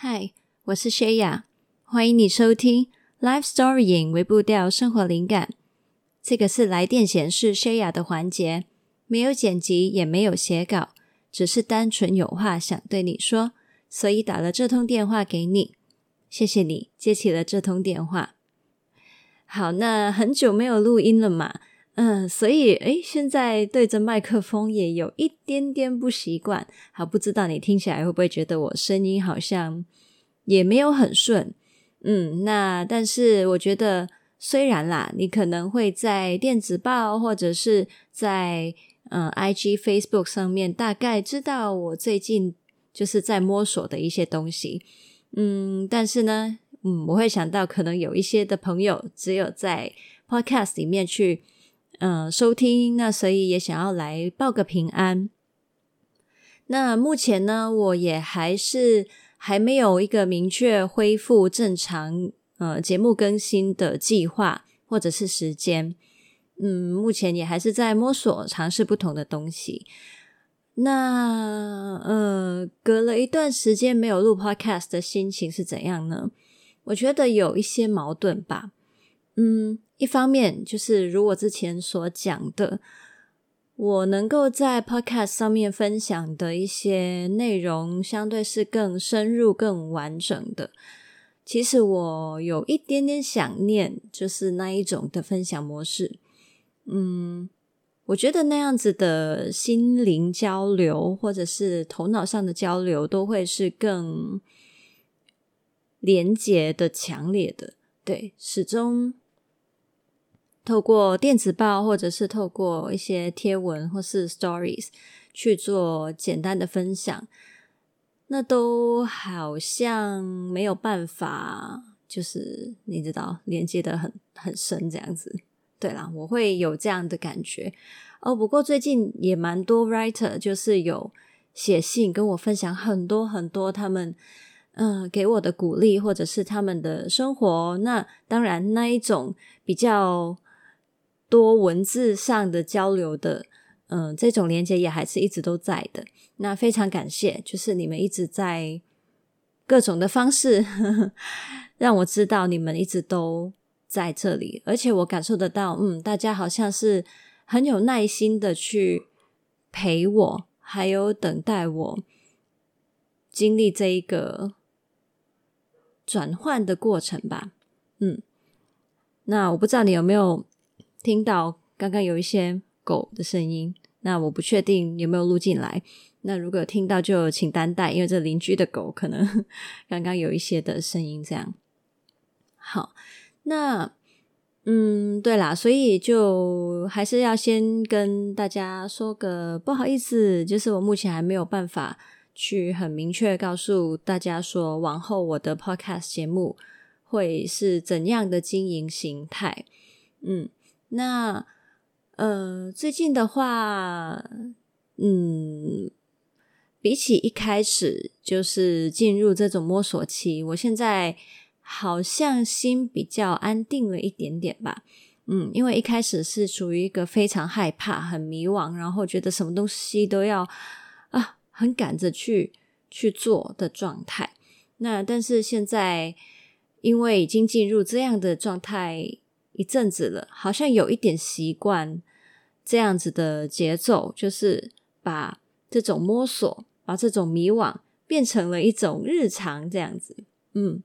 嗨，我是 Shaya，欢迎你收听 Life Storying 微步调生活灵感。这个是来电显示 Shaya 的环节，没有剪辑，也没有写稿，只是单纯有话想对你说，所以打了这通电话给你。谢谢你接起了这通电话。好，那很久没有录音了嘛，嗯，所以诶，现在对着麦克风也有一点点不习惯。好，不知道你听起来会不会觉得我声音好像也没有很顺？嗯，那但是我觉得，虽然啦，你可能会在电子报或者是在嗯 IG、Facebook 上面大概知道我最近就是在摸索的一些东西，嗯，但是呢。嗯，我会想到可能有一些的朋友只有在 Podcast 里面去、呃、收听，那所以也想要来报个平安。那目前呢，我也还是还没有一个明确恢复正常呃节目更新的计划或者是时间。嗯，目前也还是在摸索，尝试不同的东西。那呃，隔了一段时间没有录 Podcast 的心情是怎样呢？我觉得有一些矛盾吧，嗯，一方面就是如我之前所讲的，我能够在 Podcast 上面分享的一些内容，相对是更深入、更完整的。其实我有一点点想念，就是那一种的分享模式。嗯，我觉得那样子的心灵交流，或者是头脑上的交流，都会是更。连结的强烈的，对，始终透过电子报或者是透过一些贴文或是 stories 去做简单的分享，那都好像没有办法，就是你知道连接得很很深这样子。对啦，我会有这样的感觉哦。不过最近也蛮多 writer 就是有写信跟我分享很多很多他们。嗯，给我的鼓励，或者是他们的生活，那当然那一种比较多文字上的交流的，嗯，这种连接也还是一直都在的。那非常感谢，就是你们一直在各种的方式 让我知道你们一直都在这里，而且我感受得到，嗯，大家好像是很有耐心的去陪我，还有等待我经历这一个。转换的过程吧，嗯，那我不知道你有没有听到刚刚有一些狗的声音，那我不确定有没有录进来。那如果有听到就请担待，因为这邻居的狗可能刚刚有一些的声音，这样。好，那嗯，对啦，所以就还是要先跟大家说个不好意思，就是我目前还没有办法。去很明确告诉大家说，往后我的 podcast 节目会是怎样的经营形态。嗯，那呃，最近的话，嗯，比起一开始就是进入这种摸索期，我现在好像心比较安定了一点点吧。嗯，因为一开始是处于一个非常害怕、很迷惘，然后觉得什么东西都要啊。很赶着去去做的状态，那但是现在因为已经进入这样的状态一阵子了，好像有一点习惯这样子的节奏，就是把这种摸索、把这种迷惘变成了一种日常这样子。嗯，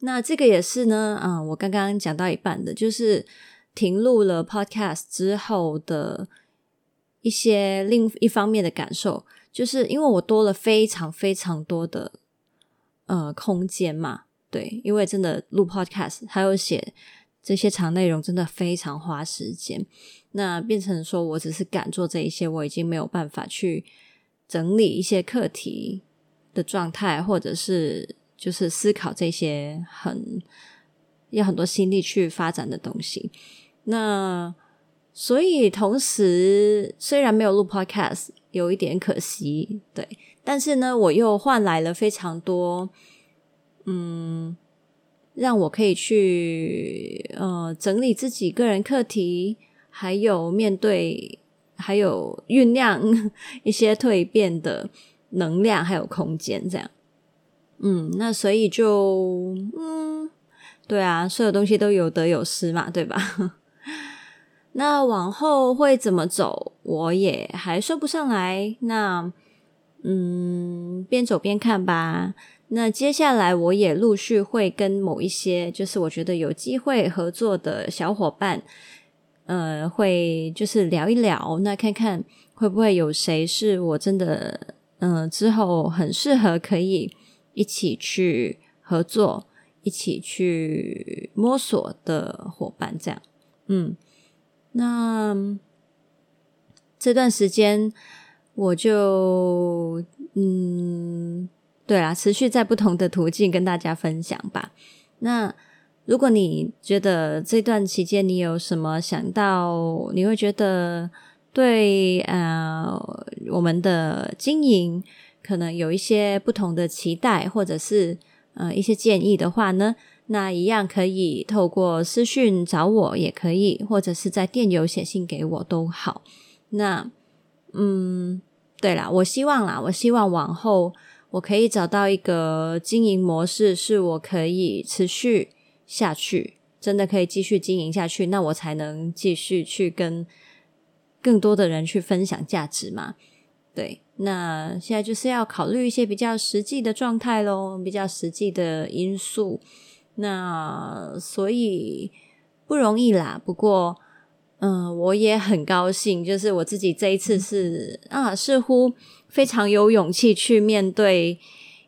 那这个也是呢，啊，我刚刚讲到一半的，就是停录了 Podcast 之后的一些另一方面的感受。就是因为我多了非常非常多的呃空间嘛，对，因为真的录 podcast 还有写这些长内容，真的非常花时间。那变成说我只是敢做这一些，我已经没有办法去整理一些课题的状态，或者是就是思考这些很要很多心力去发展的东西。那所以同时，虽然没有录 podcast。有一点可惜，对，但是呢，我又换来了非常多，嗯，让我可以去呃整理自己个人课题，还有面对，还有酝酿 一些蜕变的能量，还有空间，这样。嗯，那所以就嗯，对啊，所有东西都有得有失嘛，对吧？那往后会怎么走，我也还说不上来。那嗯，边走边看吧。那接下来我也陆续会跟某一些，就是我觉得有机会合作的小伙伴，呃，会就是聊一聊，那看看会不会有谁是我真的，嗯、之后很适合可以一起去合作、一起去摸索的伙伴，这样。嗯，那这段时间我就嗯。对啦，持续在不同的途径跟大家分享吧。那如果你觉得这段期间你有什么想到，你会觉得对呃我们的经营可能有一些不同的期待，或者是呃一些建议的话呢，那一样可以透过私讯找我也可以，或者是在电邮写信给我都好。那嗯，对啦，我希望啦，我希望往后。我可以找到一个经营模式，是我可以持续下去，真的可以继续经营下去，那我才能继续去跟更多的人去分享价值嘛。对，那现在就是要考虑一些比较实际的状态咯，比较实际的因素。那所以不容易啦，不过。嗯，我也很高兴，就是我自己这一次是啊，似乎非常有勇气去面对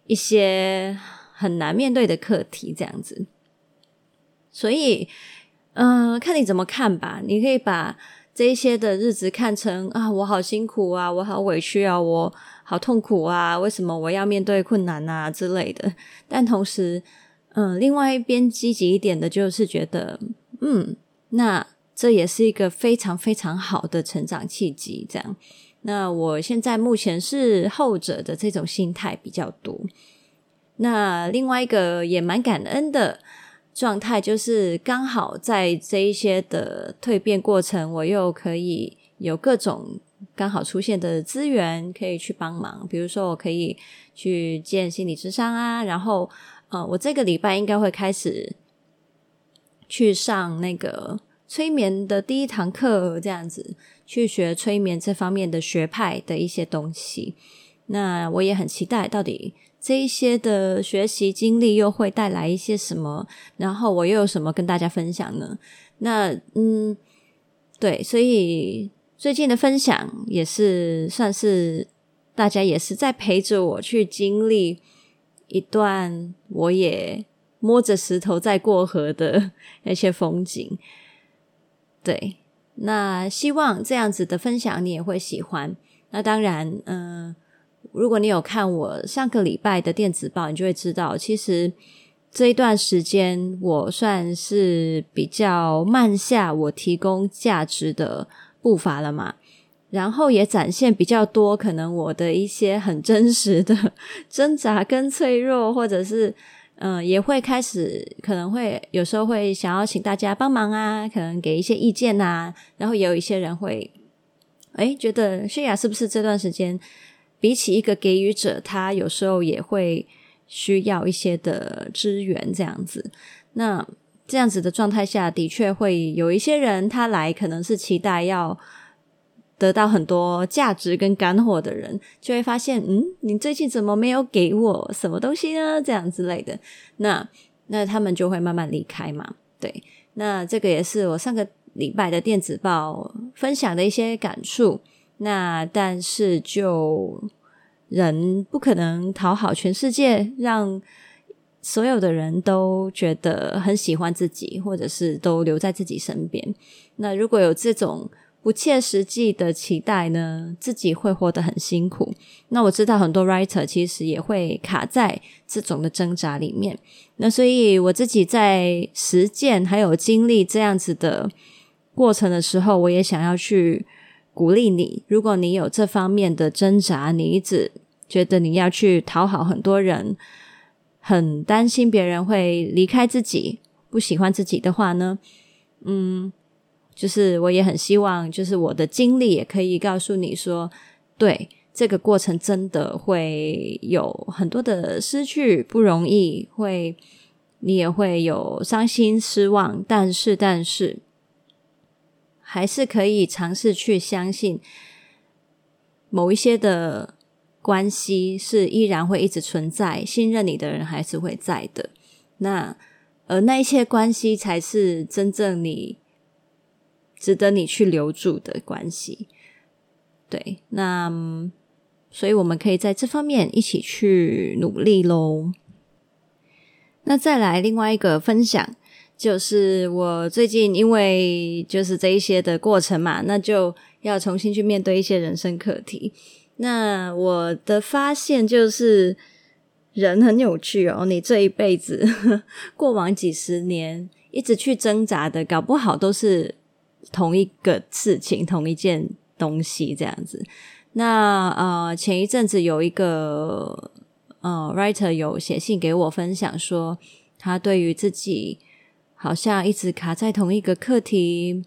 一些很难面对的课题，这样子。所以，嗯，看你怎么看吧。你可以把这些的日子看成啊，我好辛苦啊，我好委屈啊，我好痛苦啊，为什么我要面对困难啊之类的。但同时，嗯，另外一边积极一点的就是觉得，嗯，那。这也是一个非常非常好的成长契机，这样。那我现在目前是后者的这种心态比较多。那另外一个也蛮感恩的状态，就是刚好在这一些的蜕变过程，我又可以有各种刚好出现的资源可以去帮忙。比如说，我可以去见心理智商啊，然后呃，我这个礼拜应该会开始去上那个。催眠的第一堂课，这样子去学催眠这方面的学派的一些东西，那我也很期待，到底这一些的学习经历又会带来一些什么，然后我又有什么跟大家分享呢？那嗯，对，所以最近的分享也是算是大家也是在陪着我去经历一段我也摸着石头在过河的 那些风景。对，那希望这样子的分享你也会喜欢。那当然，嗯、如果你有看我上个礼拜的电子报，你就会知道，其实这一段时间我算是比较慢下我提供价值的步伐了嘛，然后也展现比较多可能我的一些很真实的 挣扎跟脆弱，或者是。嗯，也会开始，可能会有时候会想要请大家帮忙啊，可能给一些意见啊，然后也有一些人会，诶，觉得泫雅是不是这段时间比起一个给予者，他有时候也会需要一些的支援这样子。那这样子的状态下的确会有一些人他来，可能是期待要。得到很多价值跟干货的人，就会发现，嗯，你最近怎么没有给我什么东西呢？这样之类的，那那他们就会慢慢离开嘛。对，那这个也是我上个礼拜的电子报分享的一些感触。那但是就人不可能讨好全世界，让所有的人都觉得很喜欢自己，或者是都留在自己身边。那如果有这种。不切实际的期待呢，自己会活得很辛苦。那我知道很多 writer 其实也会卡在这种的挣扎里面。那所以我自己在实践还有经历这样子的过程的时候，我也想要去鼓励你。如果你有这方面的挣扎，你一直觉得你要去讨好很多人，很担心别人会离开自己，不喜欢自己的话呢，嗯。就是我也很希望，就是我的经历也可以告诉你说，对，这个过程真的会有很多的失去，不容易，会你也会有伤心失望，但是但是还是可以尝试去相信某一些的关系是依然会一直存在，信任你的人还是会在的。那而那一些关系才是真正你值得你去留住的关系。对，那所以我们可以在这方面一起去努力喽。那再来另外一个分享，就是我最近因为就是这一些的过程嘛，那就要重新去面对一些人生课题。那我的发现就是，人很有趣哦。你这一辈子，过往几十年一直去挣扎的，搞不好都是同一个事情，同一件东西这样子。那呃，前一阵子有一个呃 writer 有写信给我分享说，他对于自己好像一直卡在同一个课题，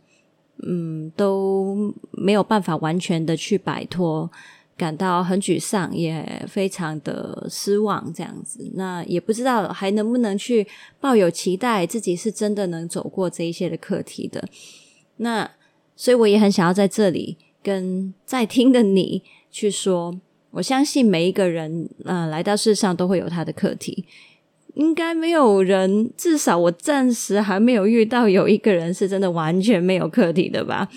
嗯，都没有办法完全的去摆脱。感到很沮丧，也非常的失望，这样子。那也不知道还能不能去抱有期待，自己是真的能走过这一些的课题的。那所以我也很想要在这里跟在听的你去说，我相信每一个人，呃，来到世上都会有他的课题。应该没有人，至少我暂时还没有遇到有一个人是真的完全没有课题的吧？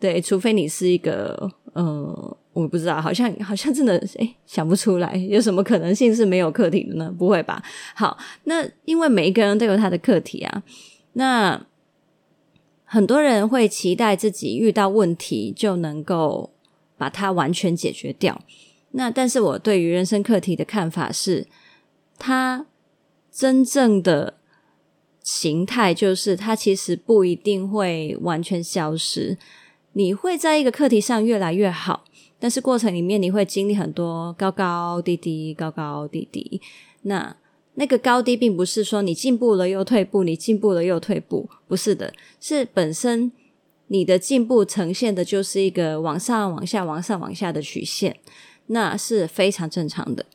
对，除非你是一个，呃。我不知道，好像好像真的诶，想不出来有什么可能性是没有课题的呢？不会吧？好，那因为每一个人都有他的课题啊。那很多人会期待自己遇到问题就能够把它完全解决掉。那但是我对于人生课题的看法是，它真正的形态就是它其实不一定会完全消失。你会在一个课题上越来越好。但是过程里面你会经历很多高高低低，高高低低。那那个高低并不是说你进步了又退步，你进步了又退步，不是的，是本身你的进步呈现的就是一个往上、往下、往上、往下的曲线，那是非常正常的。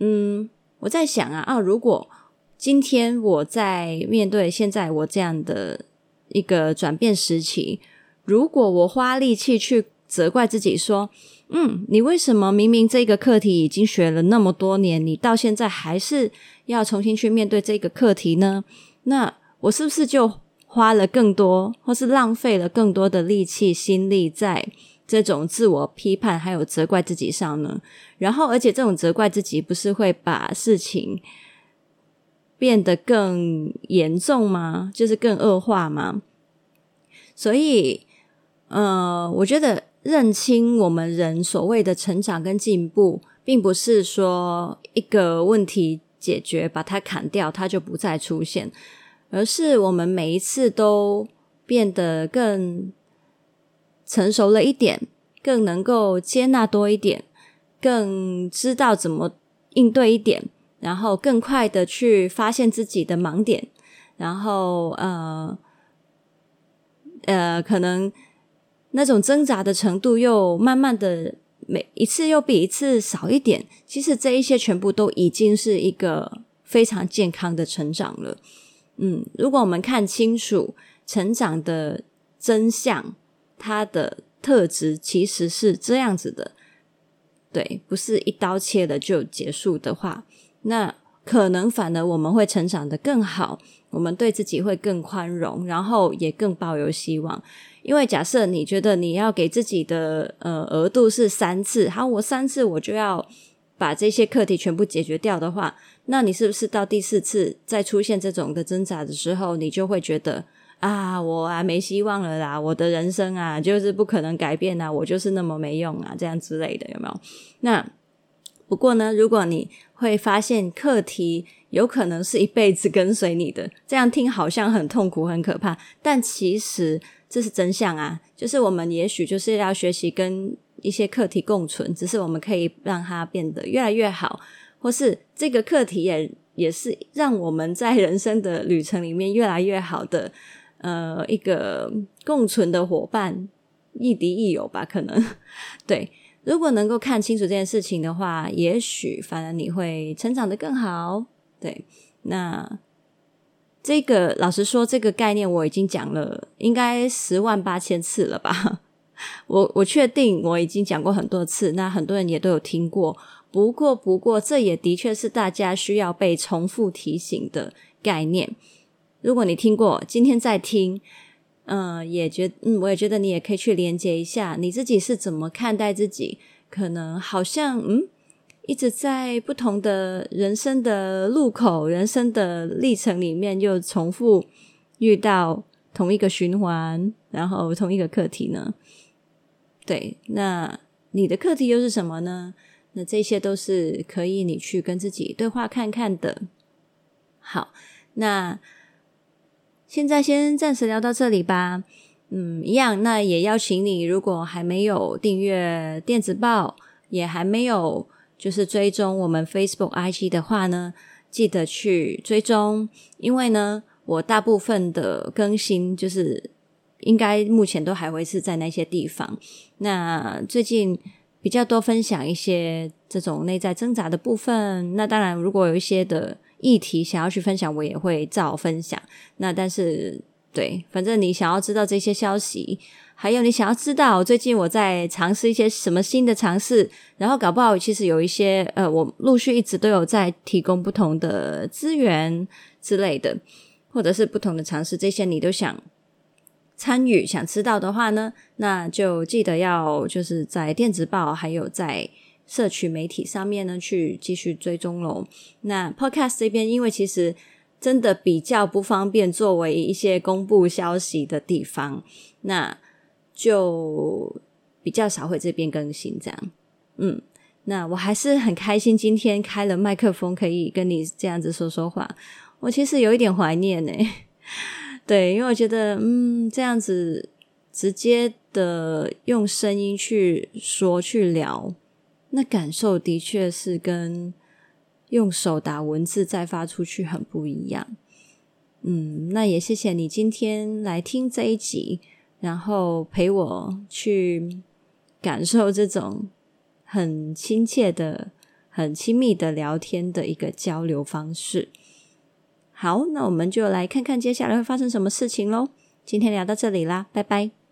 嗯，我在想啊，啊，如果今天我在面对现在我这样的一个转变时期，如果我花力气去。责怪自己说：“嗯，你为什么明明这个课题已经学了那么多年，你到现在还是要重新去面对这个课题呢？那我是不是就花了更多，或是浪费了更多的力气、心力在这种自我批判还有责怪自己上呢？然后，而且这种责怪自己不是会把事情变得更严重吗？就是更恶化吗？所以，呃，我觉得。”认清我们人所谓的成长跟进步，并不是说一个问题解决，把它砍掉，它就不再出现，而是我们每一次都变得更成熟了一点，更能够接纳多一点，更知道怎么应对一点，然后更快的去发现自己的盲点，然后呃呃，可能。那种挣扎的程度又慢慢的每一次又比一次少一点，其实这一些全部都已经是一个非常健康的成长了。嗯，如果我们看清楚成长的真相，它的特质其实是这样子的，对，不是一刀切的就结束的话，那可能反而我们会成长得更好，我们对自己会更宽容，然后也更抱有希望。因为假设你觉得你要给自己的呃额度是三次，好，我三次我就要把这些课题全部解决掉的话，那你是不是到第四次再出现这种的挣扎的时候，你就会觉得啊，我啊没希望了啦，我的人生啊就是不可能改变啊，我就是那么没用啊，这样之类的，有没有？那不过呢，如果你会发现课题有可能是一辈子跟随你的，这样听好像很痛苦、很可怕，但其实。这是真相啊！就是我们也许就是要学习跟一些课题共存，只是我们可以让它变得越来越好，或是这个课题也也是让我们在人生的旅程里面越来越好的呃一个共存的伙伴，亦敌亦友吧？可能 对。如果能够看清楚这件事情的话，也许反而你会成长得更好。对，那这个老实说，这个概念我已经讲了，应该十万八千次了吧？我我确定我已经讲过很多次，那很多人也都有听过。不过，不过，这也的确是大家需要被重复提醒的概念。如果你听过，今天再听，嗯、也觉，嗯，我也觉得你也可以去连接一下你自己是怎么看待自己。可能好像，嗯，一直在不同的人生的路口、人生的历程里面，又重复遇到同一个循环，然后同一个课题呢？对，那你的课题又是什么呢？那这些都是可以你去跟自己对话看看的。好，那现在先暂时聊到这里吧。嗯，一样，那也邀请你，如果还没有订阅电子报，也还没有就是追踪我们 Facebook IG 的话呢，记得去追踪，因为呢，我大部分的更新就是应该目前都还会是在那些地方。那最近。比较多分享一些这种内在挣扎的部分。那当然，如果有一些的议题想要去分享，我也会照分享。那但是，对，反正你想要知道这些消息，还有你想要知道最近我在尝试一些什么新的尝试，然后搞不好其实有一些呃，我陆续一直都有在提供不同的资源之类的，或者是不同的尝试，这些你都想。参与想知道的话呢，那就记得要就是在电子报还有在社群媒体上面呢去继续追踪喽。那 Podcast 这边因为其实真的比较不方便作为一些公布消息的地方，那就比较少会这边更新这样。嗯，那我还是很开心今天开了麦克风可以跟你这样子说说话，我其实有一点怀念呢。对，因为我觉得，嗯，这样子直接的用声音去说去聊，那感受的确是跟用手打文字再发出去很不一样。嗯，那也谢谢你今天来听这一集，然后陪我去感受这种很亲切的、很亲密的聊天的一个交流方式。好，那我们就来看看接下来会发生什么事情喽。今天聊到这里啦，拜拜。